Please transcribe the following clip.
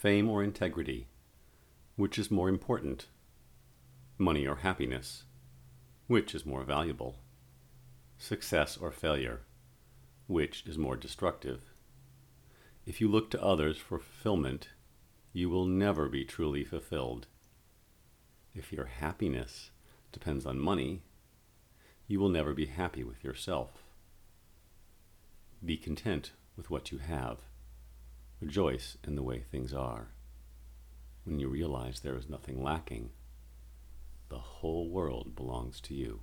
Fame or integrity? Which is more important? Money or happiness? Which is more valuable? Success or failure? Which is more destructive? If you look to others for fulfillment, you will never be truly fulfilled. If your happiness depends on money, you will never be happy with yourself. Be content with what you have. Rejoice in the way things are. When you realize there is nothing lacking, the whole world belongs to you.